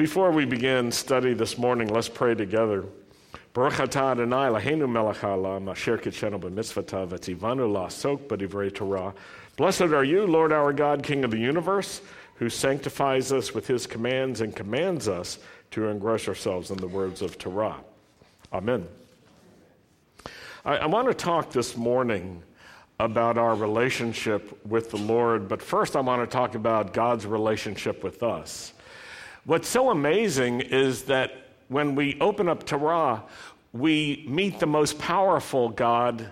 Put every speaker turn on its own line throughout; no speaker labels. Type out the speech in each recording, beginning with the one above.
Before we begin study this morning, let's pray together. Baruch atah Adonai melech asher v'tzivanu la'asok b'divrei Torah. Blessed are you, Lord our God, King of the universe, who sanctifies us with his commands and commands us to engross ourselves in the words of Torah. Amen. I, I want to talk this morning about our relationship with the Lord, but first I want to talk about God's relationship with us. What's so amazing is that when we open up Torah, we meet the most powerful God,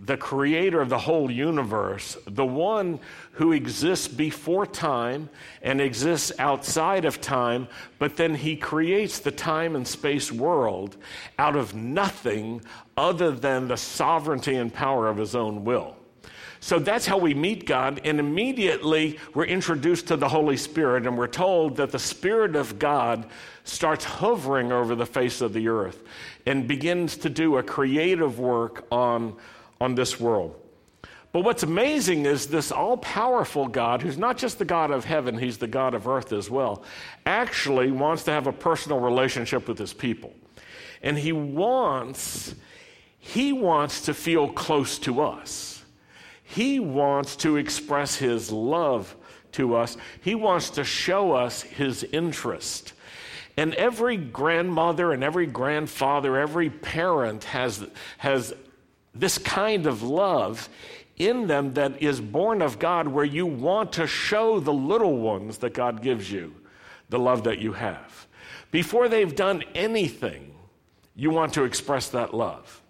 the creator of the whole universe, the one who exists before time and exists outside of time, but then he creates the time and space world out of nothing other than the sovereignty and power of his own will. So that's how we meet God, and immediately we're introduced to the Holy Spirit, and we're told that the Spirit of God starts hovering over the face of the earth and begins to do a creative work on, on this world. But what's amazing is this all powerful God, who's not just the God of heaven, he's the God of earth as well, actually wants to have a personal relationship with his people. And he wants, he wants to feel close to us. He wants to express his love to us. He wants to show us his interest. And every grandmother and every grandfather, every parent has, has this kind of love in them that is born of God, where you want to show the little ones that God gives you the love that you have. Before they've done anything, you want to express that love.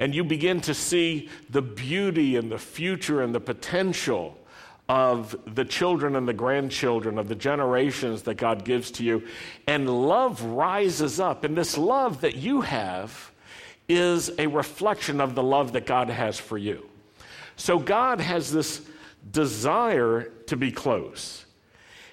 And you begin to see the beauty and the future and the potential of the children and the grandchildren of the generations that God gives to you. And love rises up. And this love that you have is a reflection of the love that God has for you. So God has this desire to be close.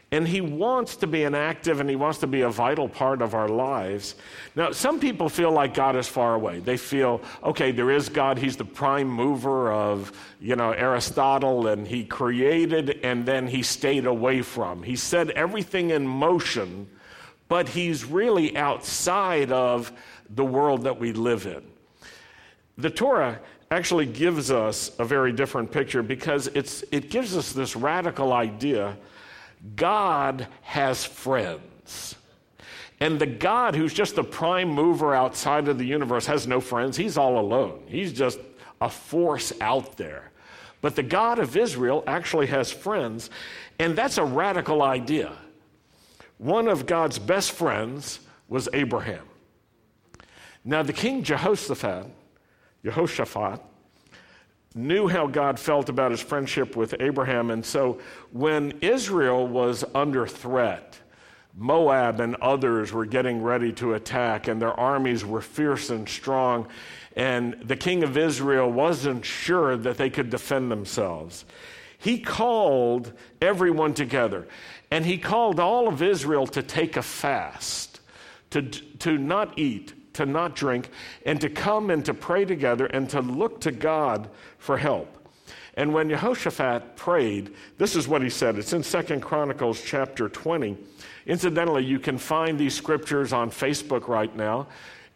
And he wants to be an active and he wants to be a vital part of our lives. Now, some people feel like God is far away. They feel, okay, there is God. He's the prime mover of, you know, Aristotle and he created and then he stayed away from. He set everything in motion, but he's really outside of the world that we live in. The Torah actually gives us a very different picture because it's, it gives us this radical idea God has friends. And the God who's just the prime mover outside of the universe has no friends. He's all alone. He's just a force out there. But the God of Israel actually has friends, and that's a radical idea. One of God's best friends was Abraham. Now, the king Jehoshaphat, Jehoshaphat, knew how God felt about his friendship with Abraham. And so when Israel was under threat, Moab and others were getting ready to attack, and their armies were fierce and strong. And the king of Israel wasn't sure that they could defend themselves. He called everyone together, and he called all of Israel to take a fast, to, to not eat, to not drink, and to come and to pray together and to look to God for help. And when Jehoshaphat prayed, this is what he said. It's in Second Chronicles chapter 20. Incidentally, you can find these scriptures on Facebook right now,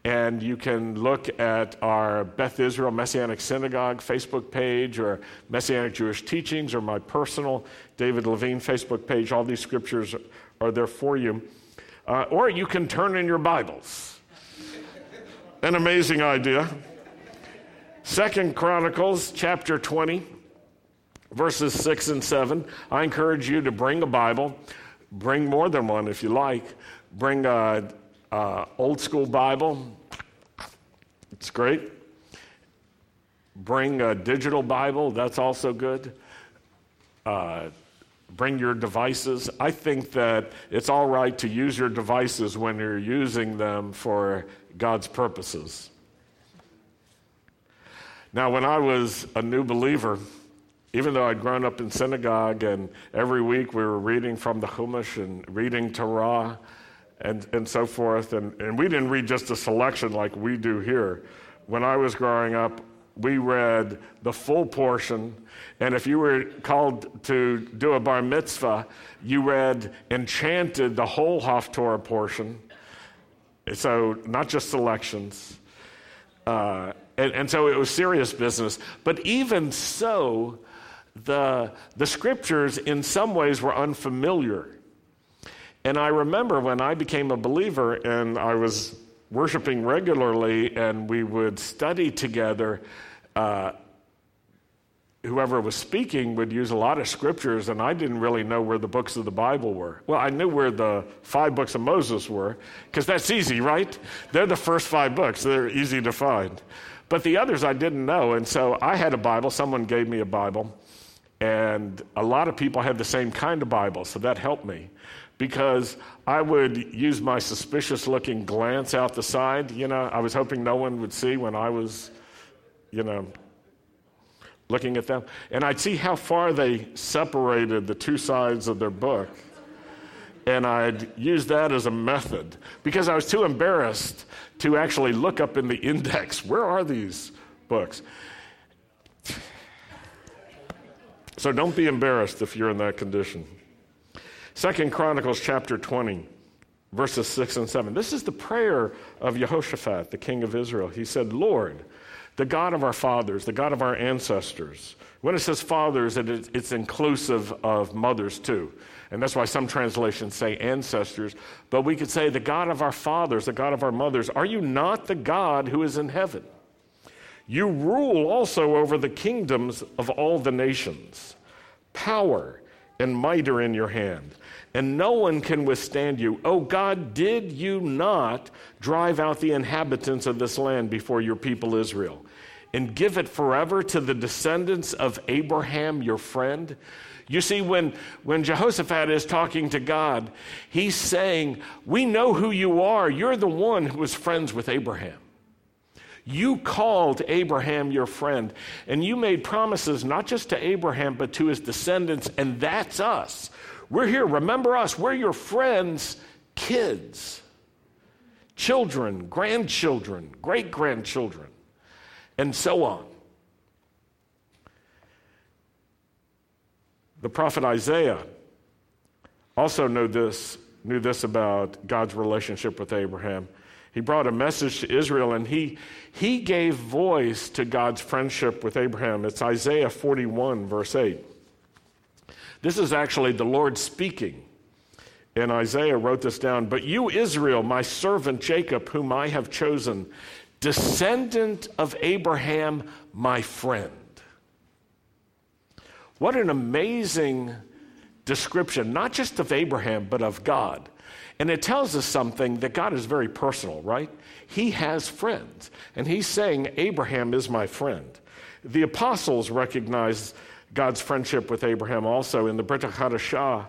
and you can look at our Beth Israel Messianic Synagogue Facebook page or Messianic Jewish Teachings or my personal David Levine Facebook page. All these scriptures are there for you. Uh, or you can turn in your Bibles an amazing idea. Second Chronicles chapter 20, verses 6 and 7. I encourage you to bring a Bible. Bring more than one if you like. Bring a, a old school Bible. It's great. Bring a digital Bible. That's also good. Uh, bring your devices. I think that it's all right to use your devices when you're using them for God's purposes. Now, when I was a new believer, even though I'd grown up in synagogue and every week we were reading from the Chumash and reading Torah and, and so forth, and, and we didn't read just a selection like we do here. When I was growing up, we read the full portion. And if you were called to do a bar mitzvah, you read enchanted the whole Haftorah portion. So, not just selections. Uh, and, and so it was serious business. But even so, the, the scriptures in some ways were unfamiliar. And I remember when I became a believer and I was worshiping regularly and we would study together, uh, whoever was speaking would use a lot of scriptures, and I didn't really know where the books of the Bible were. Well, I knew where the five books of Moses were, because that's easy, right? They're the first five books, they're easy to find. But the others I didn't know, and so I had a Bible, someone gave me a Bible, and a lot of people had the same kind of Bible, so that helped me. Because I would use my suspicious looking glance out the side. You know, I was hoping no one would see when I was, you know, looking at them. And I'd see how far they separated the two sides of their book. And I'd use that as a method because I was too embarrassed to actually look up in the index where are these books? So don't be embarrassed if you're in that condition. Second Chronicles chapter 20, verses 6 and 7. This is the prayer of Jehoshaphat, the king of Israel. He said, Lord, the God of our fathers, the God of our ancestors. When it says fathers, it's inclusive of mothers too. And that's why some translations say ancestors. But we could say, the God of our fathers, the God of our mothers, are you not the God who is in heaven? You rule also over the kingdoms of all the nations. Power and might are in your hand, and no one can withstand you. Oh God, did you not drive out the inhabitants of this land before your people Israel? And give it forever to the descendants of Abraham, your friend? You see, when, when Jehoshaphat is talking to God, he's saying, We know who you are. You're the one who was friends with Abraham. You called Abraham your friend, and you made promises not just to Abraham, but to his descendants, and that's us. We're here. Remember us. We're your friends' kids, children, grandchildren, great grandchildren and so on. The prophet Isaiah also knew this, knew this about God's relationship with Abraham. He brought a message to Israel and he, he gave voice to God's friendship with Abraham. It's Isaiah 41, verse 8. This is actually the Lord speaking. And Isaiah wrote this down But you, Israel, my servant Jacob, whom I have chosen, descendant of Abraham, my friend. What an amazing description, not just of Abraham, but of God. And it tells us something that God is very personal, right? He has friends. And he's saying, Abraham is my friend. The apostles recognize God's friendship with Abraham also in the Brit Hadashah,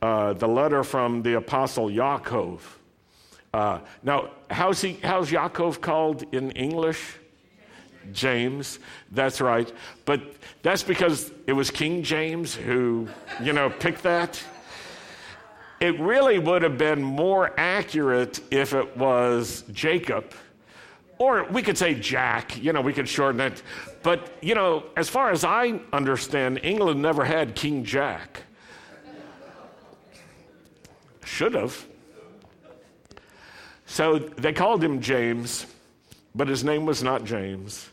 uh, the letter from the apostle Yaakov. Uh, now, how's, he, how's Yaakov called in English? James, that's right. But that's because it was King James who, you know, picked that. It really would have been more accurate if it was Jacob. Or we could say Jack, you know, we could shorten it. But, you know, as far as I understand, England never had King Jack. Should have. So they called him James, but his name was not James.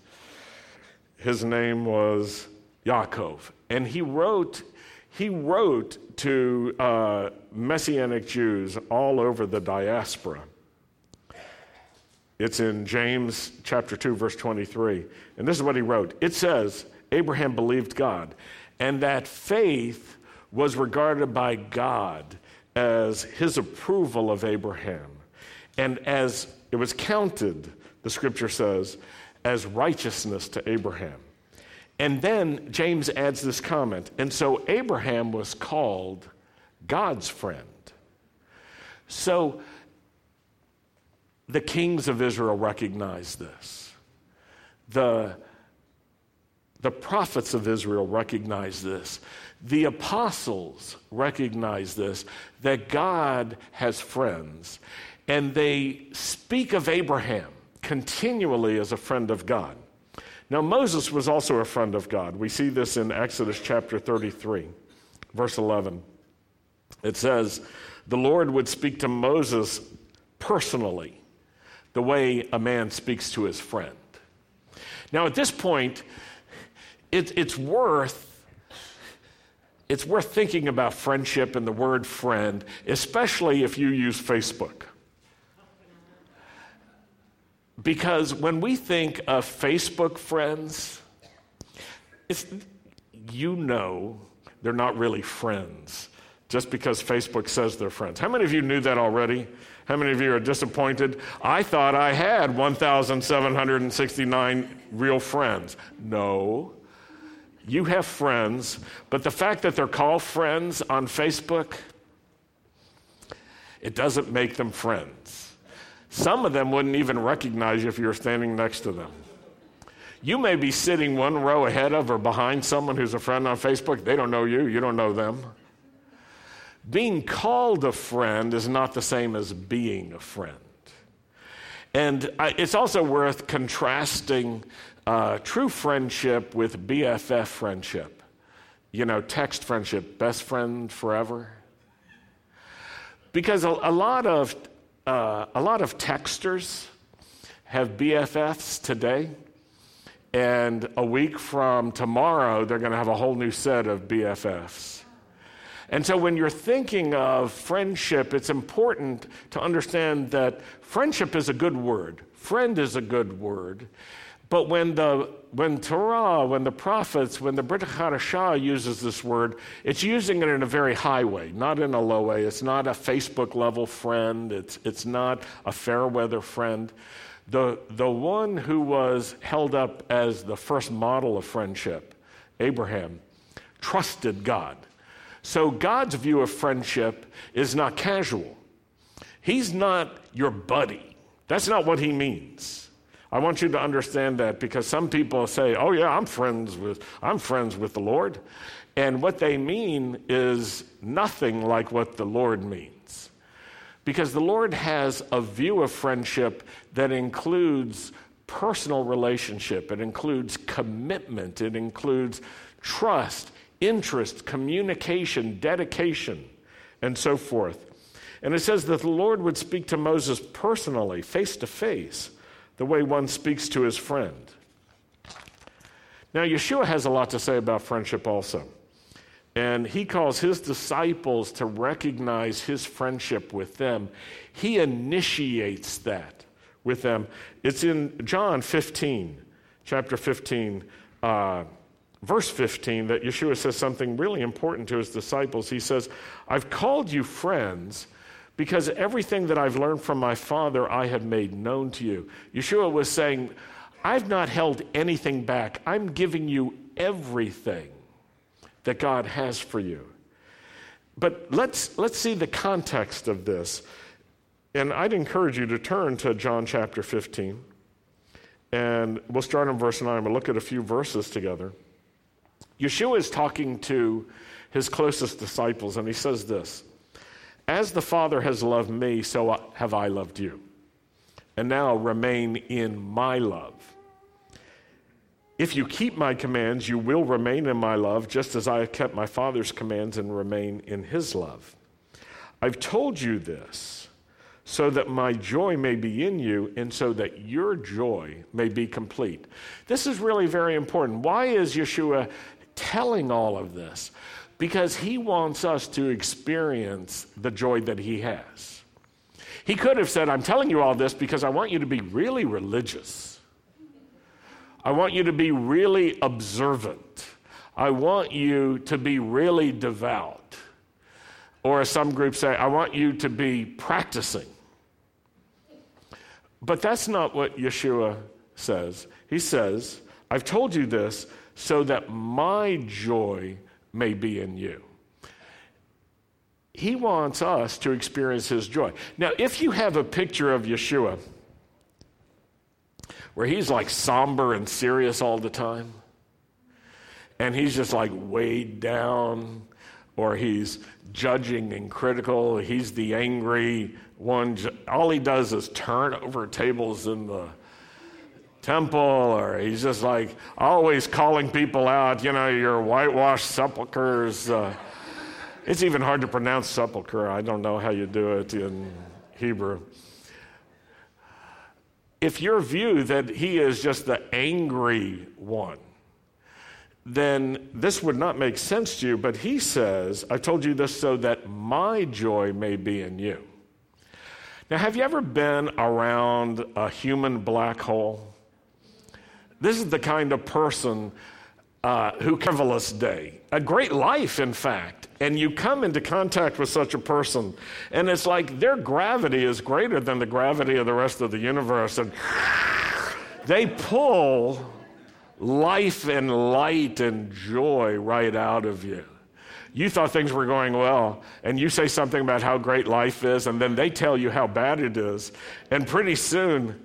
His name was Yaakov. And he wrote, he wrote to uh, Messianic Jews all over the diaspora. It's in James chapter 2, verse 23. And this is what he wrote it says, Abraham believed God, and that faith was regarded by God as his approval of Abraham. And as it was counted, the scripture says, as righteousness to Abraham. And then James adds this comment. And so Abraham was called God's friend. So the kings of Israel recognized this. The, the prophets of Israel recognized this. The apostles recognized this that God has friends. And they speak of Abraham continually as a friend of God. Now, Moses was also a friend of God. We see this in Exodus chapter 33, verse 11. It says, The Lord would speak to Moses personally, the way a man speaks to his friend. Now, at this point, it, it's worth it's worth thinking about friendship and the word friend, especially if you use Facebook. Because when we think of Facebook friends, you know they're not really friends just because Facebook says they're friends. How many of you knew that already? How many of you are disappointed? I thought I had 1,769 real friends. No. You have friends, but the fact that they're called friends on Facebook, it doesn't make them friends. Some of them wouldn't even recognize you if you were standing next to them. You may be sitting one row ahead of or behind someone who's a friend on Facebook. They don't know you, you don't know them. Being called a friend is not the same as being a friend. And it's also worth contrasting uh, true friendship with BFF friendship. You know, text friendship, best friend forever. Because a, a lot of uh, a lot of texters have BFFs today, and a week from tomorrow, they're going to have a whole new set of BFFs. And so, when you're thinking of friendship, it's important to understand that friendship is a good word, friend is a good word. But when the when Torah, when the prophets, when the Brit Hadashah uses this word, it's using it in a very high way, not in a low way. It's not a Facebook level friend. It's it's not a fair weather friend. The the one who was held up as the first model of friendship, Abraham, trusted God. So God's view of friendship is not casual. He's not your buddy. That's not what he means. I want you to understand that because some people say, "Oh yeah, I'm friends with I'm friends with the Lord." And what they mean is nothing like what the Lord means. Because the Lord has a view of friendship that includes personal relationship, it includes commitment, it includes trust, interest, communication, dedication, and so forth. And it says that the Lord would speak to Moses personally, face to face the way one speaks to his friend. Now, Yeshua has a lot to say about friendship also. And he calls his disciples to recognize his friendship with them. He initiates that with them. It's in John 15, chapter 15, uh, verse 15, that Yeshua says something really important to his disciples. He says, I've called you friends because everything that I've learned from my Father I have made known to you. Yeshua was saying, I've not held anything back. I'm giving you everything that God has for you. But let's, let's see the context of this. And I'd encourage you to turn to John chapter 15. And we'll start in verse 9. We'll look at a few verses together. Yeshua is talking to his closest disciples, and he says this as the Father has loved me, so have I loved you. And now remain in my love. If you keep my commands, you will remain in my love, just as I have kept my Father's commands and remain in his love. I've told you this so that my joy may be in you and so that your joy may be complete. This is really very important. Why is Yeshua telling all of this? Because he wants us to experience the joy that he has. He could have said, I'm telling you all this because I want you to be really religious. I want you to be really observant. I want you to be really devout. Or as some groups say, I want you to be practicing. But that's not what Yeshua says. He says, I've told you this so that my joy may be in you. He wants us to experience his joy. Now, if you have a picture of Yeshua where he's like somber and serious all the time, and he's just like weighed down, or he's judging and critical, he's the angry one. All he does is turn over tables in the temple, or he's just like always calling people out, you know, your whitewashed sepulchres. Uh, it's even hard to pronounce sepulcher. I don't know how you do it in Hebrew. If your view that he is just the angry one, then this would not make sense to you. But he says, I told you this so that my joy may be in you. Now, have you ever been around a human black hole? This is the kind of person uh, who marvelous day, a great life, in fact. And you come into contact with such a person, and it's like their gravity is greater than the gravity of the rest of the universe, and they pull life and light and joy right out of you. You thought things were going well, and you say something about how great life is, and then they tell you how bad it is. And pretty soon,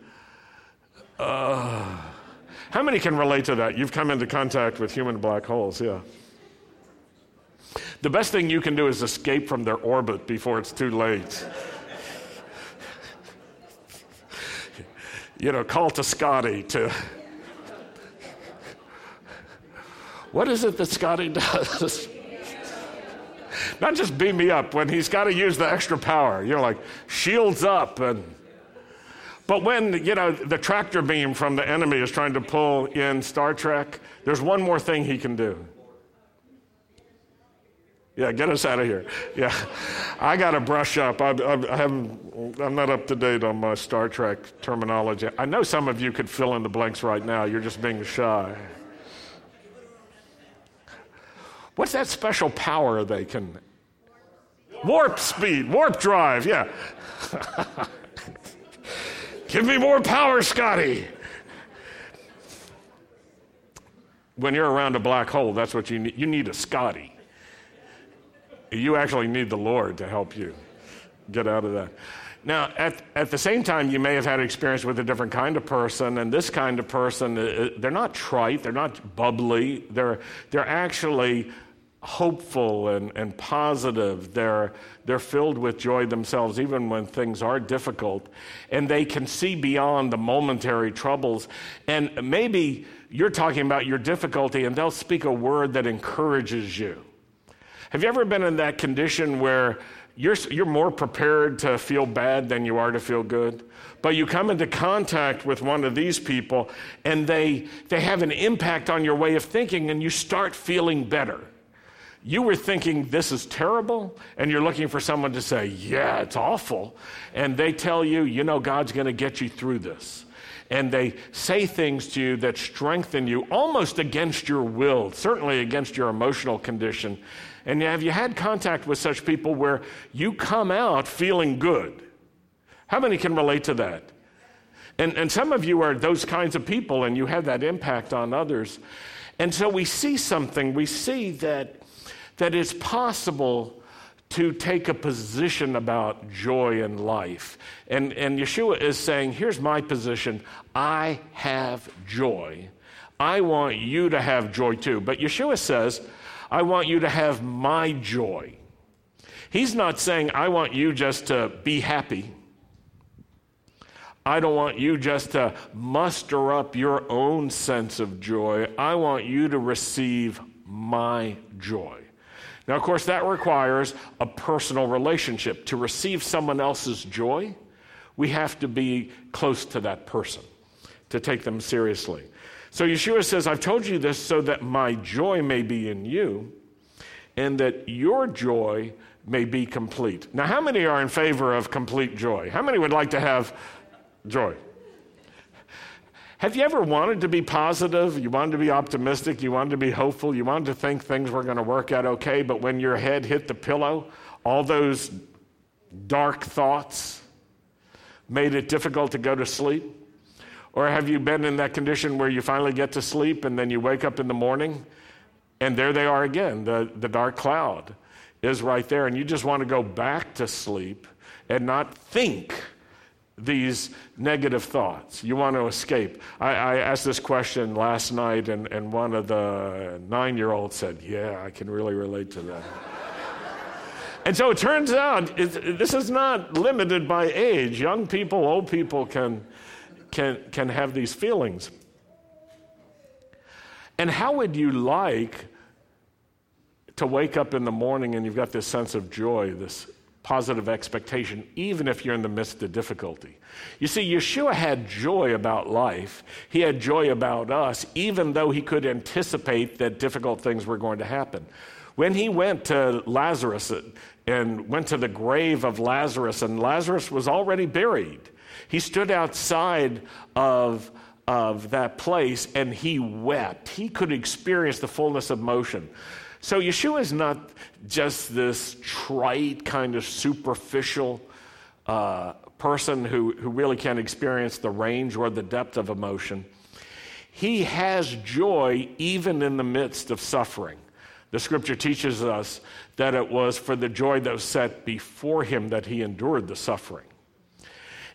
uh, how many can relate to that? You've come into contact with human black holes, yeah. The best thing you can do is escape from their orbit before it's too late. you know, call to Scotty to What is it that Scotty does? Not just beam me up when he's got to use the extra power. You're like, shields up. And, but when, you know, the tractor beam from the enemy is trying to pull in Star Trek, there's one more thing he can do. Yeah, get us out of here. Yeah, I got to brush up. I, I, I haven't, I'm not up to date on my Star Trek terminology. I know some of you could fill in the blanks right now. You're just being shy. What's that special power they can? Warp speed, warp drive, yeah. Give me more power, Scotty. When you're around a black hole, that's what you need. You need a Scotty. You actually need the Lord to help you get out of that. Now, at, at the same time, you may have had experience with a different kind of person, and this kind of person, uh, uh, they're not trite, they're not bubbly, they're, they're actually hopeful and, and positive. They're, they're filled with joy themselves, even when things are difficult, and they can see beyond the momentary troubles. And maybe you're talking about your difficulty, and they'll speak a word that encourages you. Have you ever been in that condition where you're, you're more prepared to feel bad than you are to feel good? But you come into contact with one of these people and they, they have an impact on your way of thinking and you start feeling better. You were thinking this is terrible and you're looking for someone to say, yeah, it's awful. And they tell you, you know, God's going to get you through this and they say things to you that strengthen you almost against your will, certainly against your emotional condition. And have you had contact with such people where you come out feeling good? How many can relate to that? And, and some of you are those kinds of people and you have that impact on others. And so we see something, we see that, that it's possible to take a position about joy in life. And, and Yeshua is saying, Here's my position I have joy. I want you to have joy too. But Yeshua says, I want you to have my joy. He's not saying, I want you just to be happy. I don't want you just to muster up your own sense of joy. I want you to receive my joy. Now, of course, that requires a personal relationship. To receive someone else's joy, we have to be close to that person to take them seriously. So Yeshua says, I've told you this so that my joy may be in you and that your joy may be complete. Now, how many are in favor of complete joy? How many would like to have joy? Have you ever wanted to be positive? You wanted to be optimistic? You wanted to be hopeful? You wanted to think things were going to work out okay, but when your head hit the pillow, all those dark thoughts made it difficult to go to sleep? Or have you been in that condition where you finally get to sleep and then you wake up in the morning and there they are again? The, the dark cloud is right there, and you just want to go back to sleep and not think these negative thoughts. You want to escape. I, I asked this question last night, and, and one of the nine year olds said, Yeah, I can really relate to that. and so it turns out it, this is not limited by age. Young people, old people can can, can have these feelings. And how would you like to wake up in the morning and you've got this sense of joy, this positive expectation, even if you're in the midst of difficulty. You see, Yeshua had joy about life. He had joy about us, even though he could anticipate that difficult things were going to happen. When he went to Lazarus and went to the grave of Lazarus, and Lazarus was already buried, he stood outside of, of that place and he wept. He could experience the fullness of motion. So Yeshua is not just this trite, kind of superficial uh, person who, who really can't experience the range or the depth of emotion. He has joy even in the midst of suffering. The scripture teaches us that it was for the joy that was set before him that he endured the suffering.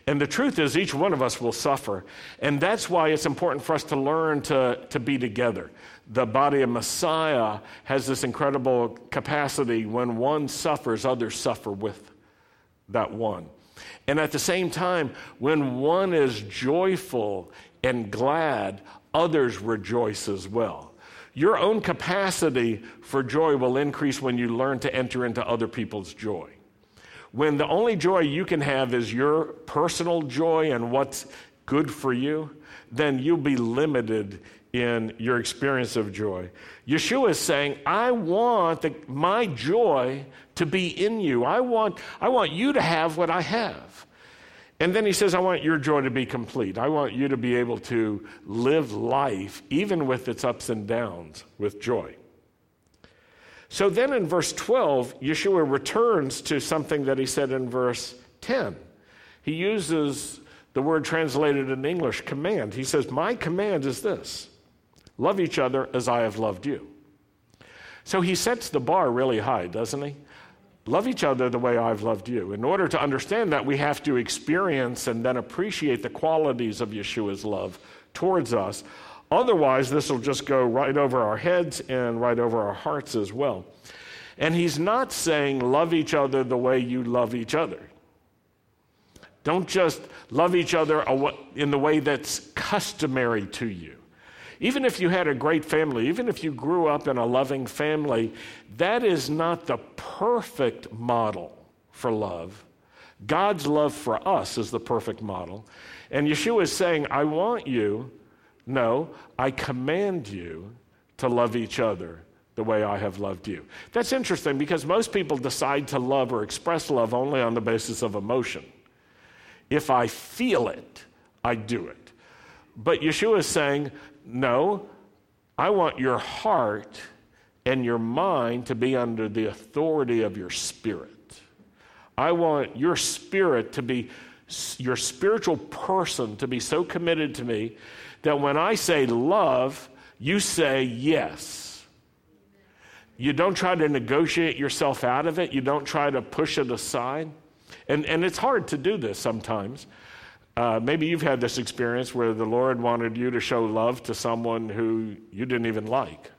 And the truth is, each one of us will suffer. And that's why it's important for us to learn to, to be together the body of Messiah has this incredible capacity. When one suffers, others suffer with that one. And at the same time, when one is joyful and glad, others rejoice as well. Your own capacity for joy will increase when you learn to enter into other people's joy. When the only joy you can have is your personal joy and what's good for you, then you'll be limited in your experience of joy. Yeshua is saying, I want the, my joy to be in you. I want, I want you to have what I have. And then he says, I want your joy to be complete. I want you to be able to live life, even with its ups and downs, with joy. So then in verse 12, Yeshua returns to something that he said in verse 10. He uses the word translated in English, command. He says, My command is this Love each other as I have loved you. So he sets the bar really high, doesn't he? Love each other the way I've loved you. In order to understand that, we have to experience and then appreciate the qualities of Yeshua's love towards us. Otherwise, this will just go right over our heads and right over our hearts as well. And he's not saying love each other the way you love each other. Don't just love each other in the way that's customary to you. Even if you had a great family, even if you grew up in a loving family, that is not the perfect model for love. God's love for us is the perfect model. And Yeshua is saying, I want you, no, I command you to love each other the way I have loved you. That's interesting because most people decide to love or express love only on the basis of emotion. If I feel it, I do it. But Yeshua is saying, no, I want your heart and your mind to be under the authority of your spirit. I want your spirit to be, your spiritual person to be so committed to me that when I say love, you say yes. You don't try to negotiate yourself out of it, you don't try to push it aside. And, and it's hard to do this sometimes. Uh, maybe you've had this experience where the Lord wanted you to show love to someone who you didn't even like,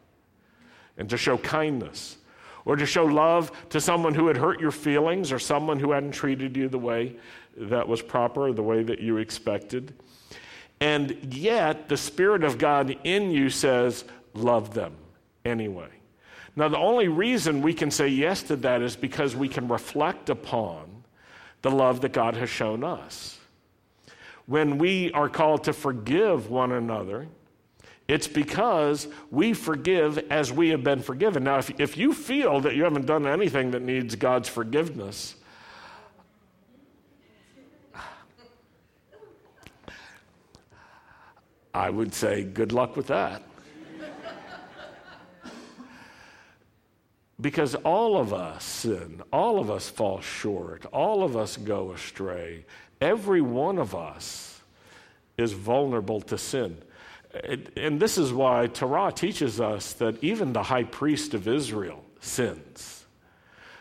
and to show kindness, or to show love to someone who had hurt your feelings, or someone who hadn't treated you the way that was proper, the way that you expected. And yet, the Spirit of God in you says, Love them anyway. Now, the only reason we can say yes to that is because we can reflect upon the love that God has shown us when we are called to forgive one another, it's because we forgive as we have been forgiven. Now, if, if you feel that you haven't done anything that needs God's forgiveness, I would say good luck with that. because all of us sin, all of us fall short, all of us go astray. Every one of us is vulnerable to sin. And this is why Torah teaches us that even the high priest of Israel sins.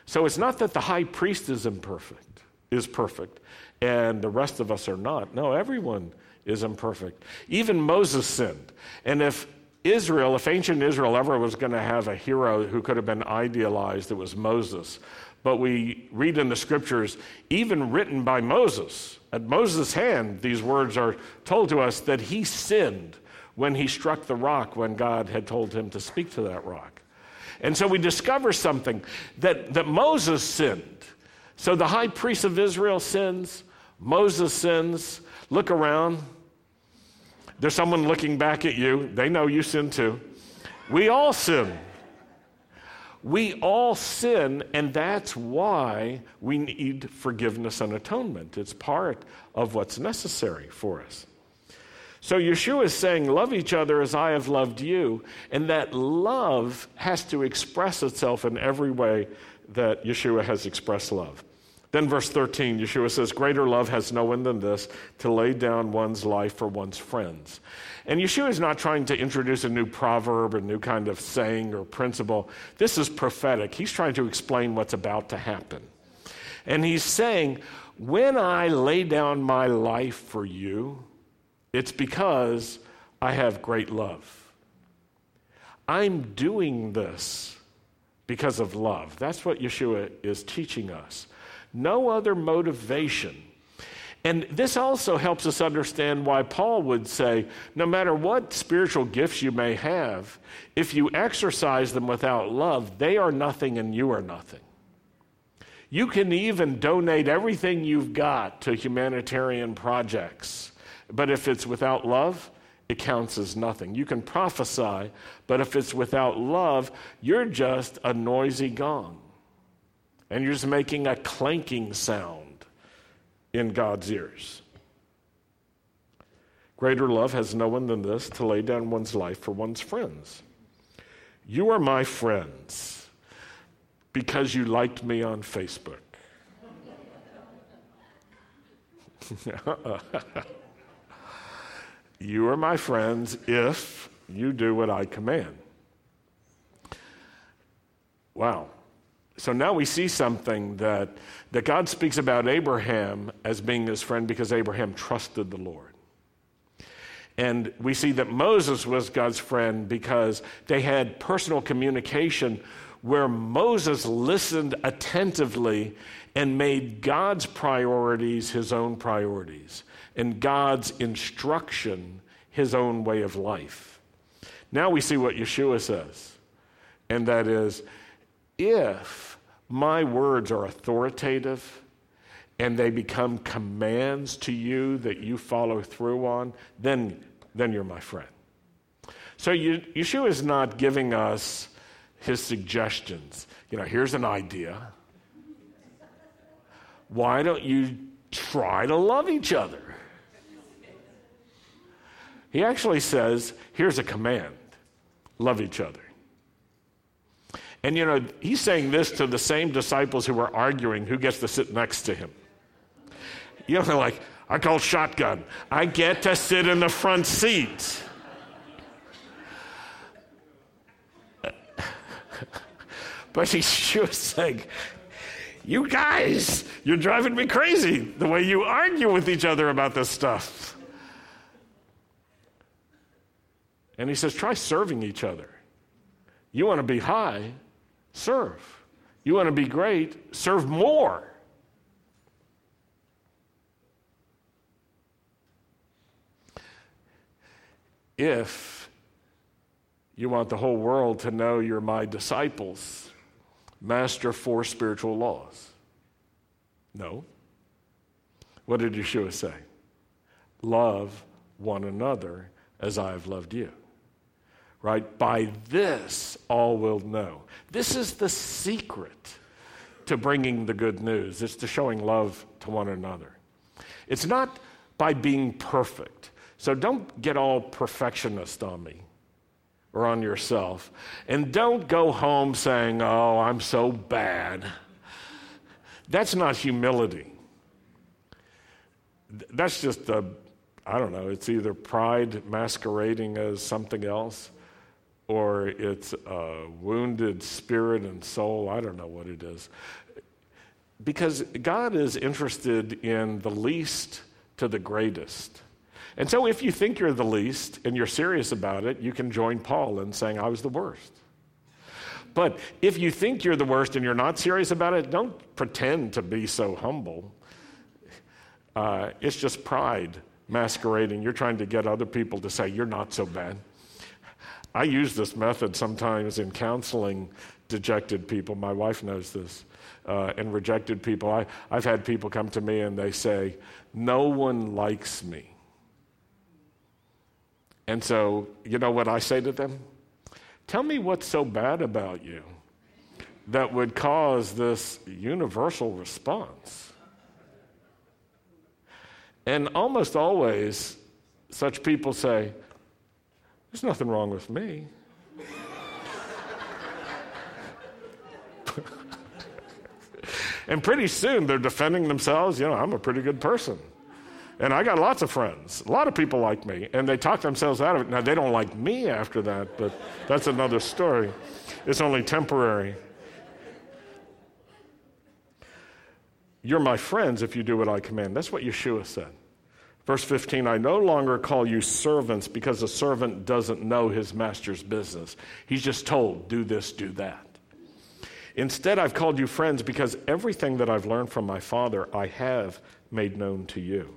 So it's not that the high priest is imperfect, is perfect, and the rest of us are not. No, everyone is imperfect. Even Moses sinned. And if Israel, if ancient Israel ever was going to have a hero who could have been idealized, it was Moses. But we read in the scriptures, even written by Moses. At Moses' hand, these words are told to us that he sinned when he struck the rock when God had told him to speak to that rock. And so we discover something that, that Moses sinned. So the high priest of Israel sins, Moses sins. Look around. There's someone looking back at you. They know you sin too. We all sin. We all sin, and that's why we need forgiveness and atonement. It's part of what's necessary for us. So Yeshua is saying, Love each other as I have loved you. And that love has to express itself in every way that Yeshua has expressed love. Then, verse 13, Yeshua says, Greater love has no one than this, to lay down one's life for one's friends. And Yeshua is not trying to introduce a new proverb, a new kind of saying or principle. This is prophetic. He's trying to explain what's about to happen. And he's saying, When I lay down my life for you, it's because I have great love. I'm doing this because of love. That's what Yeshua is teaching us. No other motivation. And this also helps us understand why Paul would say no matter what spiritual gifts you may have, if you exercise them without love, they are nothing and you are nothing. You can even donate everything you've got to humanitarian projects but if it's without love, it counts as nothing. You can prophesy, but if it's without love, you're just a noisy gong. And you're just making a clanking sound in God's ears. Greater love has no one than this to lay down one's life for one's friends. You are my friends because you liked me on Facebook. You are my friends if you do what I command. Wow. So now we see something that, that God speaks about Abraham as being his friend because Abraham trusted the Lord. And we see that Moses was God's friend because they had personal communication where Moses listened attentively and made God's priorities his own priorities and God's instruction his own way of life. Now we see what Yeshua says, and that is if my words are authoritative and they become commands to you that you follow through on, then, then you're my friend. So Yeshua is not giving us his suggestions. You know, here's an idea. Why don't you try to love each other? He actually says, here's a command love each other. And you know, he's saying this to the same disciples who were arguing who gets to sit next to him. You know, like, I call shotgun. I get to sit in the front seat. but he's just saying, You guys, you're driving me crazy the way you argue with each other about this stuff. And he says, try serving each other. You want to be high, serve. You want to be great, serve more. If you want the whole world to know you're my disciples, master four spiritual laws. No. What did Yeshua say? Love one another as I have loved you right? By this, all will know. This is the secret to bringing the good news, it's to showing love to one another. It's not by being perfect. So don't get all perfectionist on me or on yourself. And don't go home saying, oh, I'm so bad. That's not humility. That's just a, I don't know, it's either pride masquerading as something else or it's a wounded spirit and soul. I don't know what it is. Because God is interested in the least to the greatest. And so if you think you're the least and you're serious about it, you can join Paul in saying, I was the worst. But if you think you're the worst and you're not serious about it, don't pretend to be so humble. Uh, it's just pride masquerading. You're trying to get other people to say, You're not so bad. I use this method sometimes in counseling dejected people. My wife knows this. Uh, and rejected people. I, I've had people come to me and they say, No one likes me. And so, you know what I say to them? Tell me what's so bad about you that would cause this universal response. And almost always, such people say, There's nothing wrong with me. and pretty soon they're defending themselves. You know, I'm a pretty good person. And I got lots of friends. A lot of people like me, and they talk themselves out of it. Now, they don't like me after that, but that's another story. It's only temporary. You're my friends if you do what I command. That's what Yeshua said. Verse 15 I no longer call you servants because a servant doesn't know his master's business. He's just told, do this, do that. Instead, I've called you friends because everything that I've learned from my Father I have made known to you.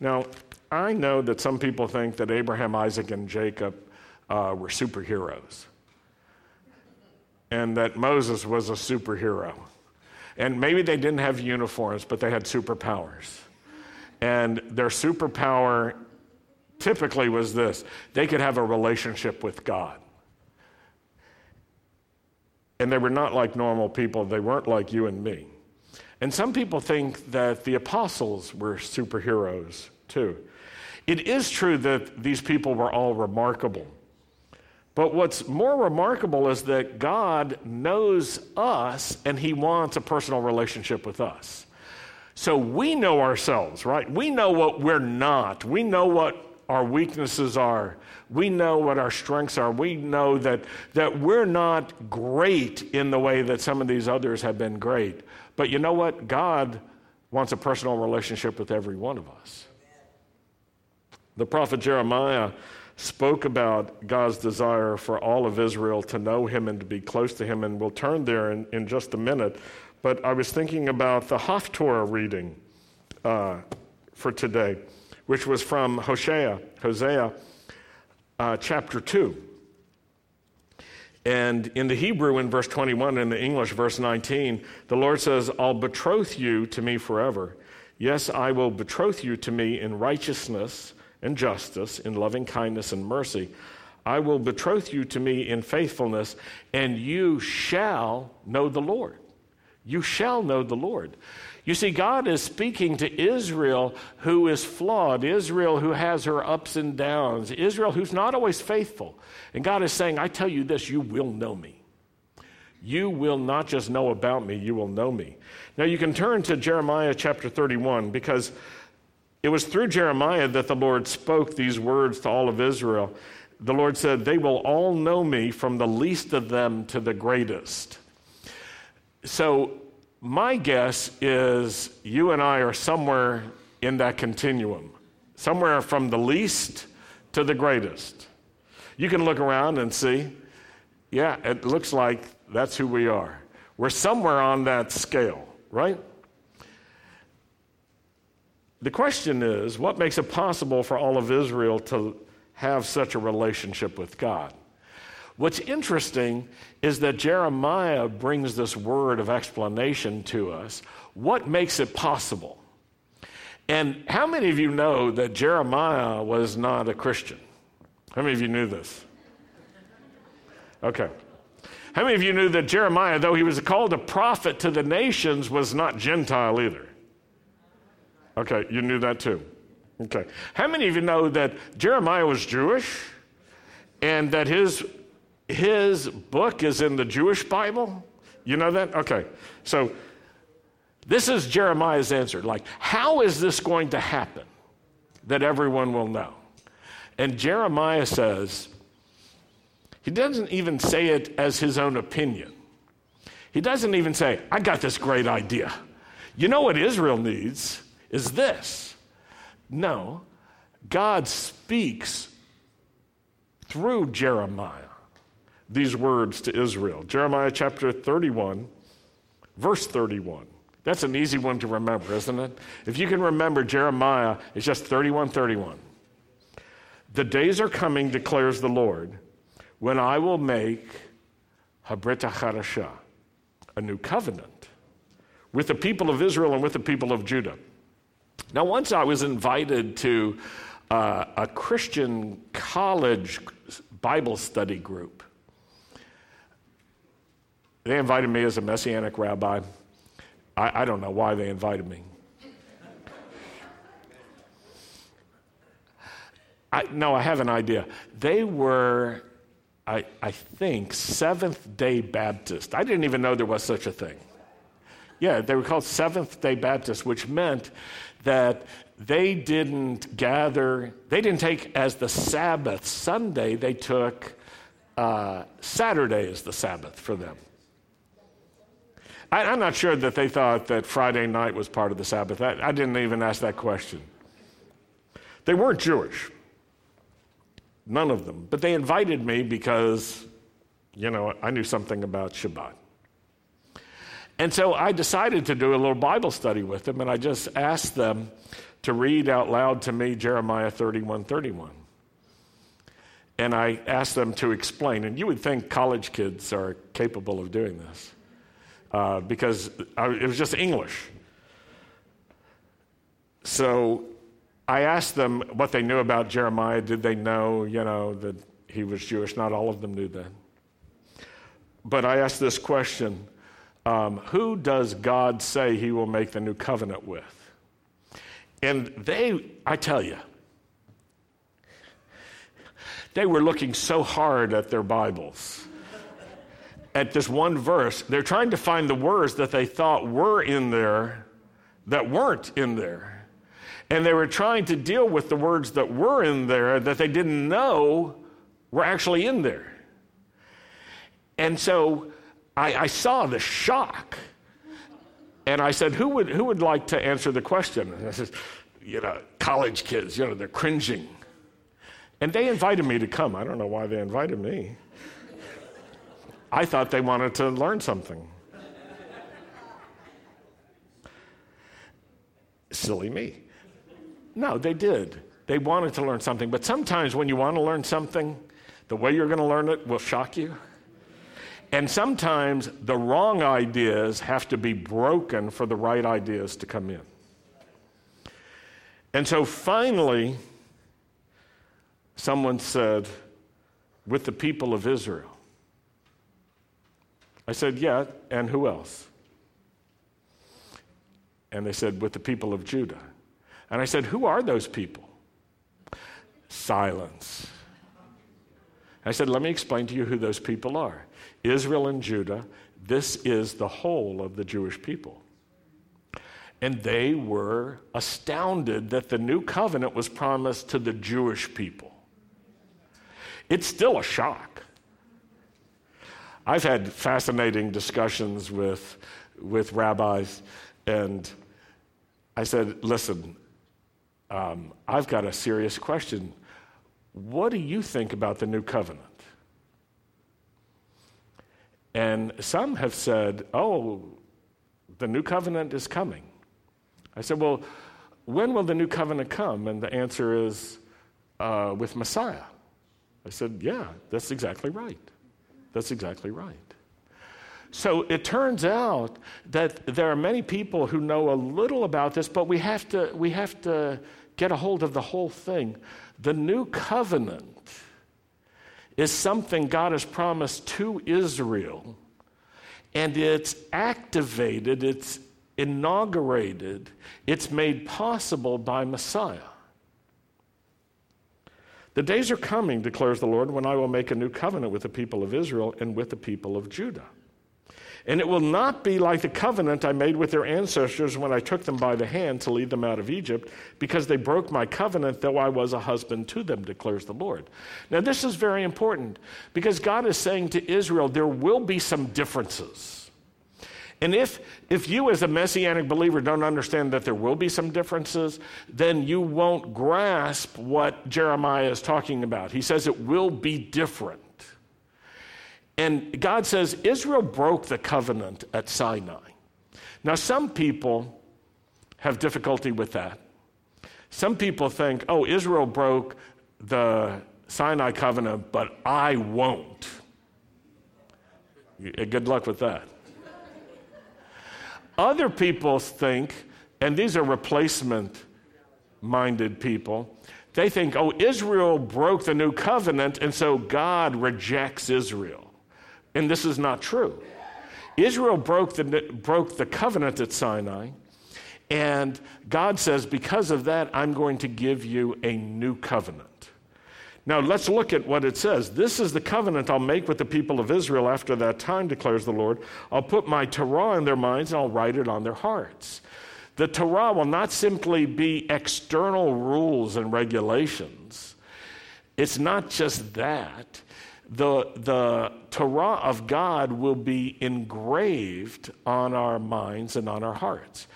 Now, I know that some people think that Abraham, Isaac, and Jacob uh, were superheroes, and that Moses was a superhero. And maybe they didn't have uniforms, but they had superpowers. And their superpower typically was this they could have a relationship with God. And they were not like normal people, they weren't like you and me. And some people think that the apostles were superheroes too. It is true that these people were all remarkable. But what's more remarkable is that God knows us and He wants a personal relationship with us. So we know ourselves, right? We know what we're not. We know what our weaknesses are. We know what our strengths are. We know that, that we're not great in the way that some of these others have been great. But you know what? God wants a personal relationship with every one of us. The prophet Jeremiah spoke about God's desire for all of Israel to know him and to be close to him, and we'll turn there in, in just a minute. But I was thinking about the Haftorah reading uh, for today, which was from Hosea, Hosea uh, chapter 2. And in the Hebrew, in verse 21, in the English, verse 19, the Lord says, I'll betroth you to me forever. Yes, I will betroth you to me in righteousness and justice, in loving kindness and mercy. I will betroth you to me in faithfulness, and you shall know the Lord. You shall know the Lord. You see, God is speaking to Israel who is flawed, Israel who has her ups and downs, Israel who's not always faithful. And God is saying, I tell you this, you will know me. You will not just know about me, you will know me. Now you can turn to Jeremiah chapter 31 because it was through Jeremiah that the Lord spoke these words to all of Israel. The Lord said, They will all know me from the least of them to the greatest. So my guess is you and I are somewhere in that continuum, somewhere from the least to the greatest. You can look around and see, yeah, it looks like that's who we are. We're somewhere on that scale, right? The question is what makes it possible for all of Israel to have such a relationship with God? What's interesting is that Jeremiah brings this word of explanation to us. What makes it possible? And how many of you know that Jeremiah was not a Christian? How many of you knew this? Okay. How many of you knew that Jeremiah, though he was called a prophet to the nations, was not Gentile either? Okay, you knew that too. Okay. How many of you know that Jeremiah was Jewish and that his his book is in the Jewish Bible. You know that? Okay. So this is Jeremiah's answer. Like, how is this going to happen that everyone will know? And Jeremiah says, he doesn't even say it as his own opinion. He doesn't even say, I got this great idea. You know what Israel needs is this. No, God speaks through Jeremiah these words to Israel. Jeremiah chapter 31, verse 31. That's an easy one to remember, isn't it? If you can remember Jeremiah, it's just 31 31. The days are coming, declares the Lord, when I will make Habrita Charashah, a new covenant, with the people of Israel and with the people of Judah. Now, once I was invited to uh, a Christian college Bible study group. They invited me as a Messianic rabbi. I, I don't know why they invited me. I, no, I have an idea. They were, I, I think, Seventh day Baptist. I didn't even know there was such a thing. Yeah, they were called Seventh day Baptist, which meant that they didn't gather, they didn't take as the Sabbath Sunday, they took uh, Saturday as the Sabbath for them. I, am not sure that they thought that Friday night was part of the Sabbath. I, I didn't even ask that question. They weren't Jewish, none of them, but they invited me because, you know, I knew something about Shabbat. And so I decided to do a little Bible study with them, and I just asked them to read out loud to me Jeremiah 31 31. And I asked them to explain, and you would think college kids are capable of doing this uh, because I, it was just English. So I asked them what they knew about Jeremiah. Did they know, you know, that he was Jewish? Not all of them knew that. But I asked this question um, Who does God say he will make the new covenant with? And they, I tell you, they were looking so hard at their Bibles. At this one verse, they're trying to find the words that they thought were in there that weren't in there. And they were trying to deal with the words that were in there that they didn't know were actually in there. And so I, I saw the shock. And I said, who would, who would like to answer the question? And I said, you know, college kids, you know, they're cringing. And they invited me to come. I don't know why they invited me. I thought they wanted to learn something. Silly me. No, they did. They wanted to learn something. But sometimes when you want to learn something, the way you're going to learn it will shock you. And sometimes the wrong ideas have to be broken for the right ideas to come in. And so finally, someone said, with the people of Israel. I said, yeah, and who else? And they said, with the people of Judah. And I said, who are those people? Silence. I said, let me explain to you who those people are. Israel and Judah, this is the whole of the Jewish people. And they were astounded that the new covenant was promised to the Jewish people. It's still a shock. I've had fascinating discussions with, with rabbis, and I said, listen, um, I've got a serious question. What do you think about the new covenant? And some have said, oh, the new covenant is coming. I said, well, when will the new covenant come? And the answer is uh, with Messiah. I said, yeah, that's exactly right. That's exactly right. So it turns out that there are many people who know a little about this, but we have to, we have to get a hold of the whole thing. The new covenant is something God has promised to Israel, and it's activated, it's inaugurated, it's made possible by Messiah. The days are coming, declares the Lord, when I will make a new covenant with the people of Israel and with the people of Judah. And it will not be like the covenant I made with their ancestors when I took them by the hand to lead them out of Egypt, because they broke my covenant, though I was a husband to them, declares the Lord. Now, this is very important because God is saying to Israel, there will be some differences. And if, if you, as a messianic believer, don't understand that there will be some differences, then you won't grasp what Jeremiah is talking about. He says it will be different. And God says Israel broke the covenant at Sinai. Now, some people have difficulty with that. Some people think, oh, Israel broke the Sinai covenant, but I won't. Good luck with that. Other people think, and these are replacement minded people, they think, oh, Israel broke the new covenant, and so God rejects Israel. And this is not true. Israel broke the, broke the covenant at Sinai, and God says, because of that, I'm going to give you a new covenant. Now, let's look at what it says. This is the covenant I'll make with the people of Israel after that time, declares the Lord. I'll put my Torah in their minds and I'll write it on their hearts. The Torah will not simply be external rules and regulations, it's not just that. The, the Torah of God will be engraved on our minds and on our hearts.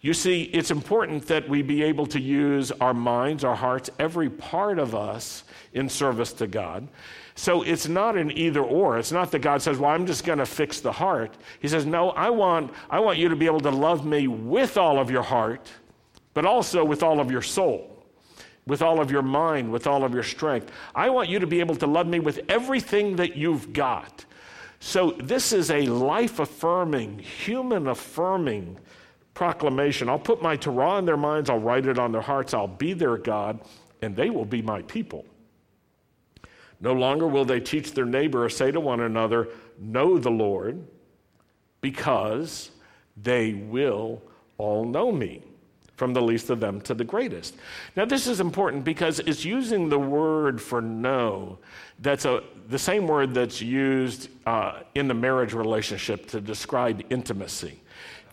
You see, it's important that we be able to use our minds, our hearts, every part of us in service to God. So it's not an either or. It's not that God says, "Well, I'm just going to fix the heart." He says, "No, I want I want you to be able to love me with all of your heart, but also with all of your soul, with all of your mind, with all of your strength. I want you to be able to love me with everything that you've got." So this is a life affirming, human affirming proclamation. I'll put my Torah in their minds, I'll write it on their hearts, I'll be their God, and they will be my people. No longer will they teach their neighbor or say to one another, Know the Lord, because they will all know me, from the least of them to the greatest. Now, this is important because it's using the word for know that's a, the same word that's used uh, in the marriage relationship to describe intimacy.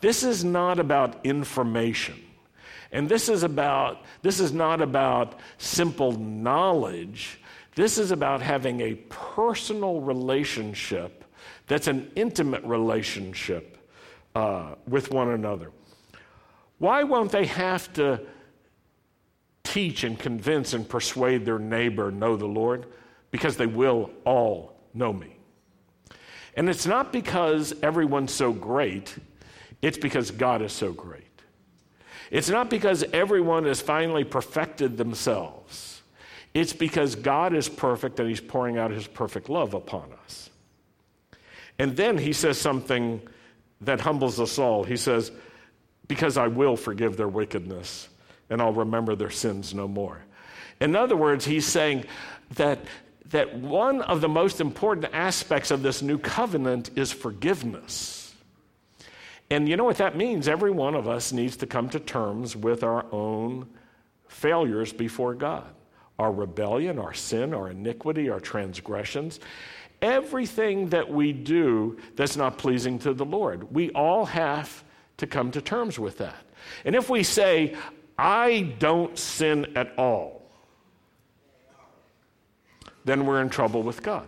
This is not about information. And this is about this is not about simple knowledge this is about having a personal relationship that's an intimate relationship uh, with one another. Why won't they have to teach and convince and persuade their neighbor know the Lord? Because they will all know me. And it's not because everyone's so great, it's because God is so great. It's not because everyone has finally perfected themselves. It's because God is perfect and He's pouring out His perfect love upon us. And then He says something that humbles us all. He says, Because I will forgive their wickedness and I'll remember their sins no more. In other words, He's saying that, that one of the most important aspects of this new covenant is forgiveness. And you know what that means? Every one of us needs to come to terms with our own failures before God our rebellion, our sin, our iniquity, our transgressions, everything that we do that's not pleasing to the Lord. We all have to come to terms with that. And if we say, I don't sin at all, then we're in trouble with God.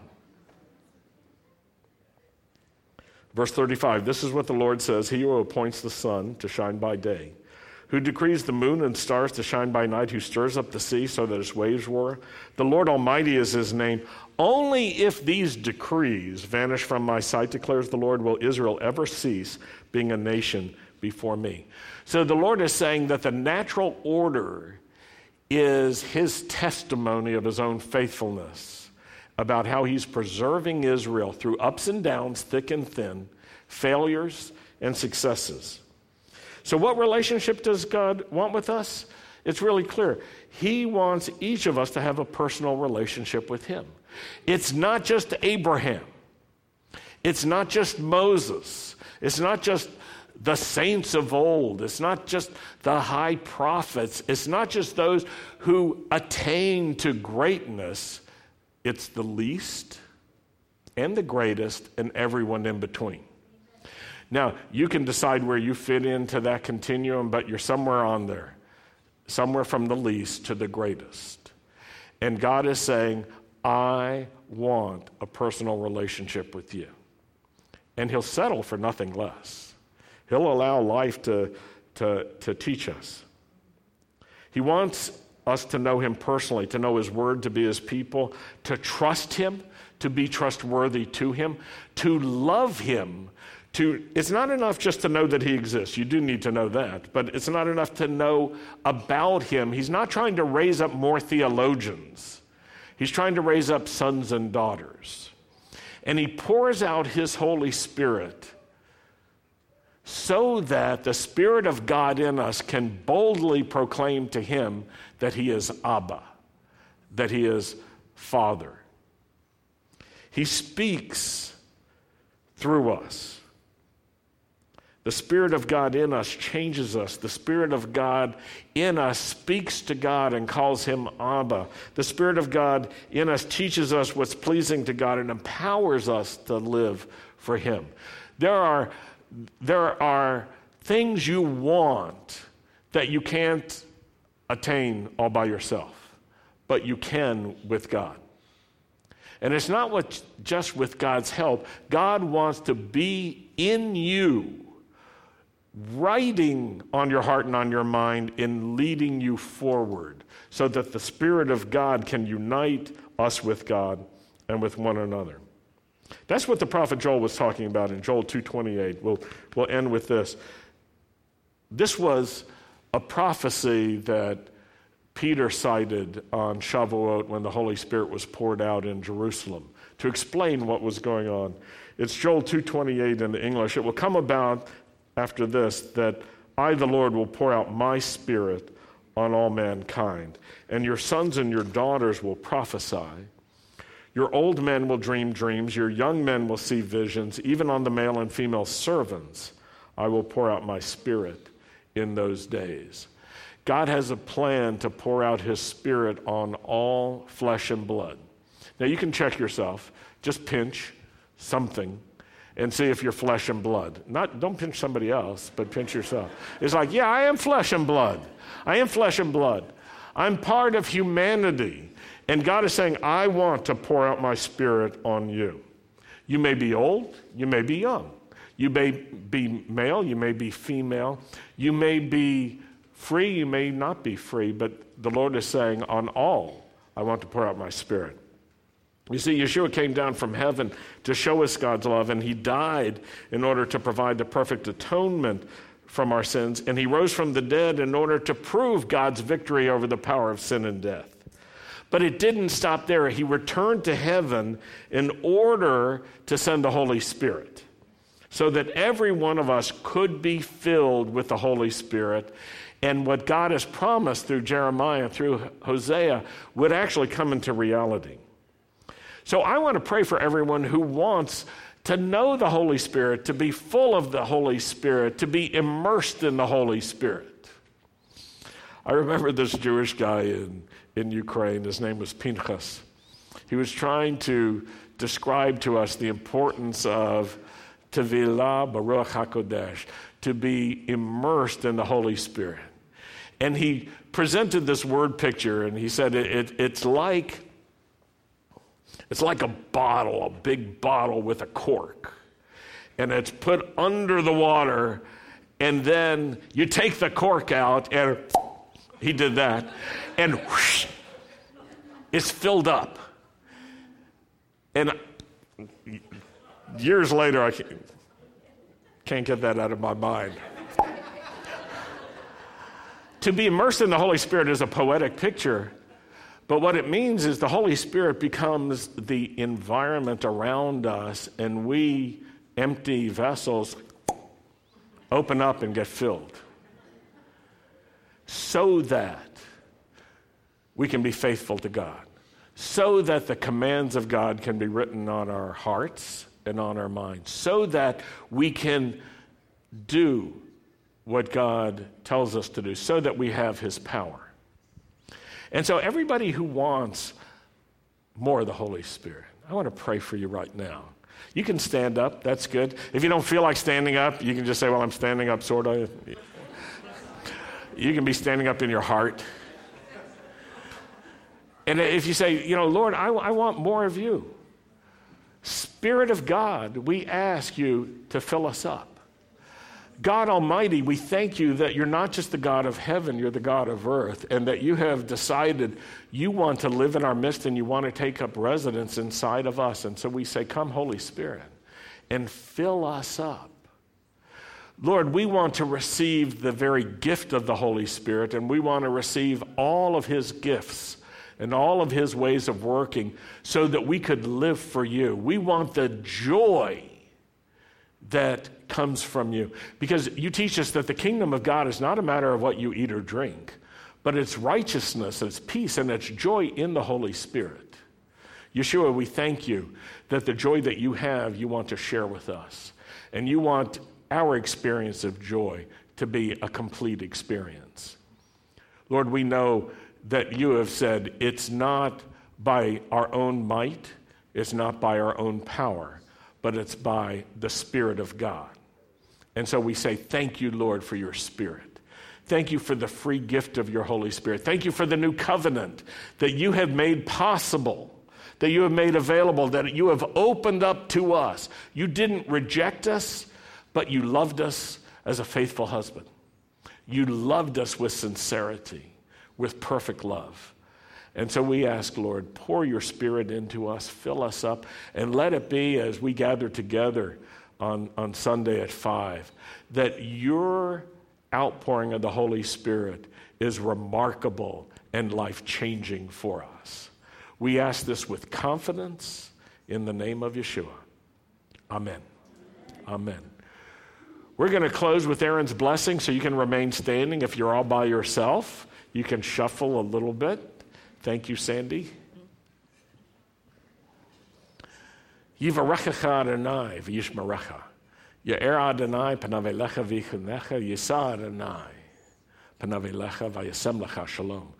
Verse 35 This is what the Lord says He who appoints the sun to shine by day who decrees the moon and stars to shine by night, who stirs up the sea so that its waves roar. The Lord Almighty is his name. Only if these decrees vanish from my sight, declares the Lord, will Israel ever cease being a nation before me. So the Lord is saying that the natural order is his testimony of his own faithfulness about how he's preserving Israel through ups and downs, thick and thin, failures and successes. So, what relationship does God want with us? It's really clear. He wants each of us to have a personal relationship with Him. It's not just Abraham, it's not just Moses, it's not just the saints of old, it's not just the high prophets, it's not just those who attain to greatness, it's the least and the greatest and everyone in between. Now, you can decide where you fit into that continuum, but you're somewhere on there, somewhere from the least to the greatest. And God is saying, I want a personal relationship with you. And He'll settle for nothing less. He'll allow life to, to, to teach us. He wants us to know Him personally, to know His Word, to be His people, to trust Him, to be trustworthy to Him, to love Him. To, it's not enough just to know that He exists. You do need to know that. But it's not enough to know about Him. He's not trying to raise up more theologians, He's trying to raise up sons and daughters. And He pours out His Holy Spirit so that the Spirit of God in us can boldly proclaim to Him that He is Abba, that He is Father. He speaks through us. The Spirit of God in us changes us. The Spirit of God in us speaks to God and calls Him Abba. The Spirit of God in us teaches us what's pleasing to God and empowers us to live for Him. There are there are things you want that you can't attain all by yourself, but you can with God. And it's not what, just with God's help. God wants to be in you, writing on your heart and on your mind, in leading you forward, so that the Spirit of God can unite us with God and with one another. That's what the prophet Joel was talking about in Joel 2:28. We'll, we'll end with this. This was a prophecy that Peter cited on Shavuot when the Holy Spirit was poured out in Jerusalem to explain what was going on. It's Joel 2:28 in the English. It will come about after this that I the Lord will pour out my spirit on all mankind and your sons and your daughters will prophesy your old men will dream dreams, your young men will see visions, even on the male and female servants. I will pour out my spirit in those days. God has a plan to pour out his spirit on all flesh and blood. Now you can check yourself, just pinch something and see if you're flesh and blood. Not don't pinch somebody else, but pinch yourself. It's like, yeah, I am flesh and blood. I am flesh and blood. I'm part of humanity. And God is saying, I want to pour out my spirit on you. You may be old, you may be young. You may be male, you may be female. You may be free, you may not be free, but the Lord is saying, on all, I want to pour out my spirit. You see, Yeshua came down from heaven to show us God's love, and he died in order to provide the perfect atonement from our sins, and he rose from the dead in order to prove God's victory over the power of sin and death. But it didn't stop there. He returned to heaven in order to send the Holy Spirit so that every one of us could be filled with the Holy Spirit. And what God has promised through Jeremiah, through Hosea, would actually come into reality. So I want to pray for everyone who wants to know the Holy Spirit, to be full of the Holy Spirit, to be immersed in the Holy Spirit. I remember this Jewish guy in in Ukraine. His name was Pinchas. He was trying to describe to us the importance of Tevilah B'Ruach HaKodesh, to be immersed in the Holy Spirit. And he presented this word picture, and he said it, it, it's like it's like a bottle, a big bottle with a cork, and it's put under the water, and then you take the cork out, and he did that, and whoosh, it's filled up. And years later, I can't get that out of my mind. to be immersed in the Holy Spirit is a poetic picture, but what it means is the Holy Spirit becomes the environment around us, and we, empty vessels, open up and get filled so that we can be faithful to God, so that the commands of God can be written on our hearts and on our minds, so that we can do what God tells us to do, so that we have His power. And so, everybody who wants more of the Holy Spirit, I want to pray for you right now. You can stand up, that's good. If you don't feel like standing up, you can just say, Well, I'm standing up, sort of. You can be standing up in your heart. And if you say, you know, Lord, I, I want more of you, Spirit of God, we ask you to fill us up. God Almighty, we thank you that you're not just the God of heaven, you're the God of earth, and that you have decided you want to live in our midst and you want to take up residence inside of us. And so we say, Come, Holy Spirit, and fill us up. Lord, we want to receive the very gift of the Holy Spirit, and we want to receive all of His gifts and all of His ways of working so that we could live for you. We want the joy that comes from you. Because you teach us that the kingdom of God is not a matter of what you eat or drink, but it's righteousness, it's peace, and it's joy in the Holy Spirit. Yeshua, we thank you that the joy that you have, you want to share with us. And you want our experience of joy to be a complete experience. Lord, we know that you have said it's not by our own might, it's not by our own power, but it's by the Spirit of God. And so we say, Thank you, Lord, for your Spirit. Thank you for the free gift of your Holy Spirit. Thank you for the new covenant that you have made possible that you have made available, that you have opened up to us. You didn't reject us, but you loved us as a faithful husband. You loved us with sincerity, with perfect love. And so we ask, Lord, pour your spirit into us, fill us up, and let it be as we gather together on, on Sunday at 5 that your outpouring of the Holy Spirit is remarkable and life changing for us. We ask this with confidence in the name of Yeshua. Amen. Amen. We're going to close with Aaron's blessing so you can remain standing. If you're all by yourself, you can shuffle a little bit. Thank you, Sandy. Yivarechecha Adonai v'yishmerecha. Ye'er Adonai panavelecha v'yichunecha. Yisa Adonai panavelecha v'yasem lecha shalom.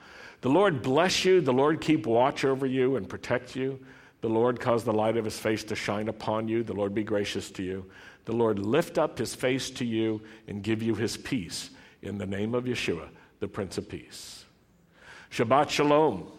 The Lord bless you. The Lord keep watch over you and protect you. The Lord cause the light of his face to shine upon you. The Lord be gracious to you. The Lord lift up his face to you and give you his peace in the name of Yeshua, the Prince of Peace. Shabbat Shalom.